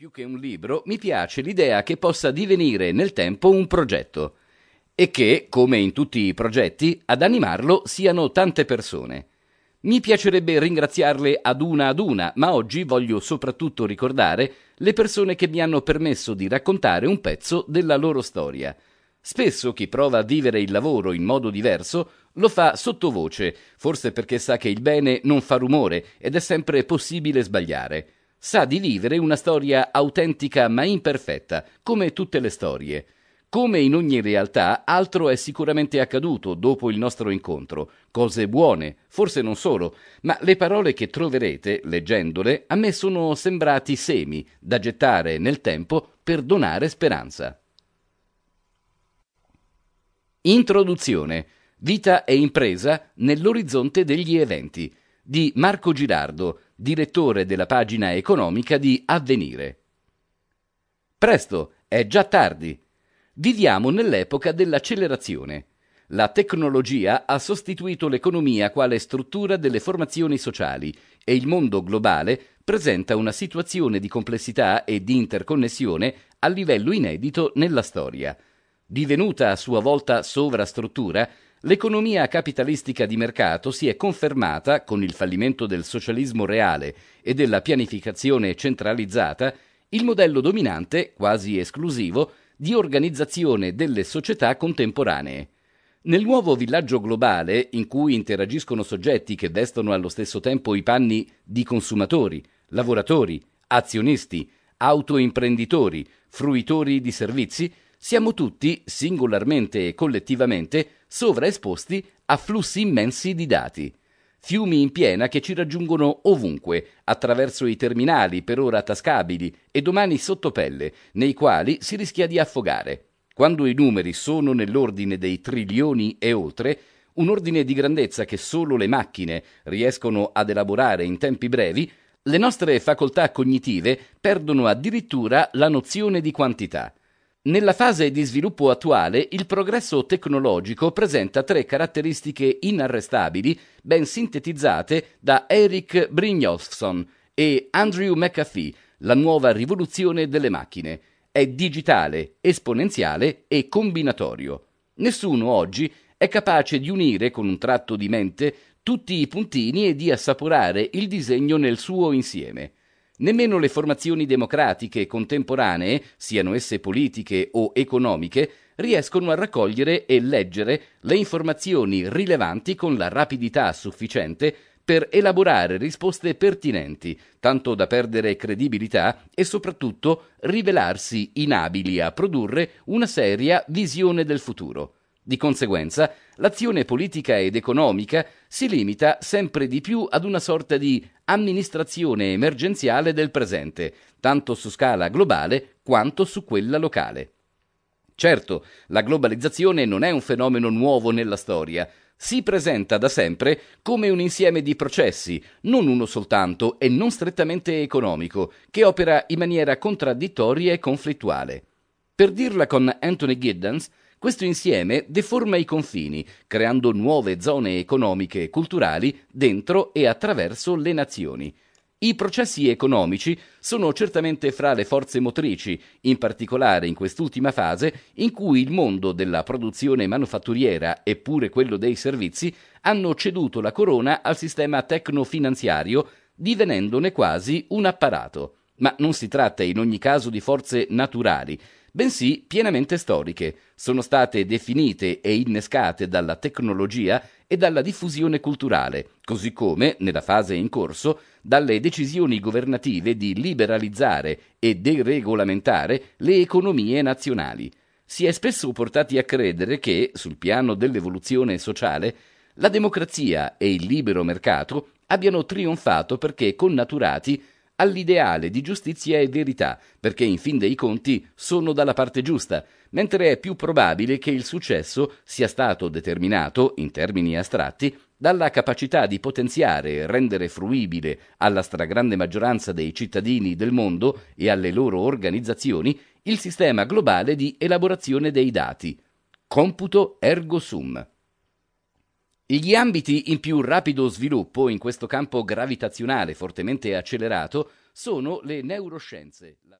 più che un libro, mi piace l'idea che possa divenire nel tempo un progetto e che, come in tutti i progetti, ad animarlo siano tante persone. Mi piacerebbe ringraziarle ad una ad una, ma oggi voglio soprattutto ricordare le persone che mi hanno permesso di raccontare un pezzo della loro storia. Spesso chi prova a vivere il lavoro in modo diverso lo fa sottovoce, forse perché sa che il bene non fa rumore ed è sempre possibile sbagliare. Sa di vivere una storia autentica ma imperfetta, come tutte le storie. Come in ogni realtà, altro è sicuramente accaduto dopo il nostro incontro. Cose buone, forse non solo, ma le parole che troverete, leggendole, a me sono sembrati semi da gettare nel tempo per donare speranza. Introduzione. Vita e impresa nell'orizzonte degli eventi di Marco Girardo, direttore della pagina economica di Avvenire. Presto, è già tardi. Viviamo nell'epoca dell'accelerazione. La tecnologia ha sostituito l'economia quale struttura delle formazioni sociali e il mondo globale presenta una situazione di complessità e di interconnessione a livello inedito nella storia. Divenuta a sua volta sovrastruttura, L'economia capitalistica di mercato si è confermata, con il fallimento del socialismo reale e della pianificazione centralizzata, il modello dominante, quasi esclusivo, di organizzazione delle società contemporanee. Nel nuovo villaggio globale, in cui interagiscono soggetti che vestono allo stesso tempo i panni di consumatori, lavoratori, azionisti, autoimprenditori, fruitori di servizi, siamo tutti, singolarmente e collettivamente, sovraesposti a flussi immensi di dati. Fiumi in piena che ci raggiungono ovunque, attraverso i terminali per ora tascabili e domani sottopelle, nei quali si rischia di affogare. Quando i numeri sono nell'ordine dei trilioni e oltre, un ordine di grandezza che solo le macchine riescono ad elaborare in tempi brevi, le nostre facoltà cognitive perdono addirittura la nozione di quantità. Nella fase di sviluppo attuale, il progresso tecnologico presenta tre caratteristiche inarrestabili, ben sintetizzate da Eric Brynjolfsson e Andrew McAfee, la nuova rivoluzione delle macchine. È digitale, esponenziale e combinatorio. Nessuno oggi è capace di unire con un tratto di mente tutti i puntini e di assaporare il disegno nel suo insieme. Nemmeno le formazioni democratiche contemporanee, siano esse politiche o economiche, riescono a raccogliere e leggere le informazioni rilevanti con la rapidità sufficiente per elaborare risposte pertinenti, tanto da perdere credibilità e soprattutto rivelarsi inabili a produrre una seria visione del futuro. Di conseguenza, l'azione politica ed economica si limita sempre di più ad una sorta di amministrazione emergenziale del presente, tanto su scala globale quanto su quella locale. Certo, la globalizzazione non è un fenomeno nuovo nella storia, si presenta da sempre come un insieme di processi, non uno soltanto e non strettamente economico, che opera in maniera contraddittoria e conflittuale. Per dirla con Anthony Giddens, questo insieme deforma i confini, creando nuove zone economiche e culturali dentro e attraverso le nazioni. I processi economici sono certamente fra le forze motrici, in particolare in quest'ultima fase in cui il mondo della produzione manufatturiera e pure quello dei servizi hanno ceduto la corona al sistema tecnofinanziario, divenendone quasi un apparato. Ma non si tratta in ogni caso di forze naturali, bensì pienamente storiche, sono state definite e innescate dalla tecnologia e dalla diffusione culturale, così come, nella fase in corso, dalle decisioni governative di liberalizzare e deregolamentare le economie nazionali. Si è spesso portati a credere che, sul piano dell'evoluzione sociale, la democrazia e il libero mercato abbiano trionfato perché connaturati all'ideale di giustizia e verità, perché in fin dei conti sono dalla parte giusta, mentre è più probabile che il successo sia stato determinato, in termini astratti, dalla capacità di potenziare e rendere fruibile alla stragrande maggioranza dei cittadini del mondo e alle loro organizzazioni il sistema globale di elaborazione dei dati. Computo ergo sum. Gli ambiti in più rapido sviluppo in questo campo gravitazionale fortemente accelerato sono le neuroscienze.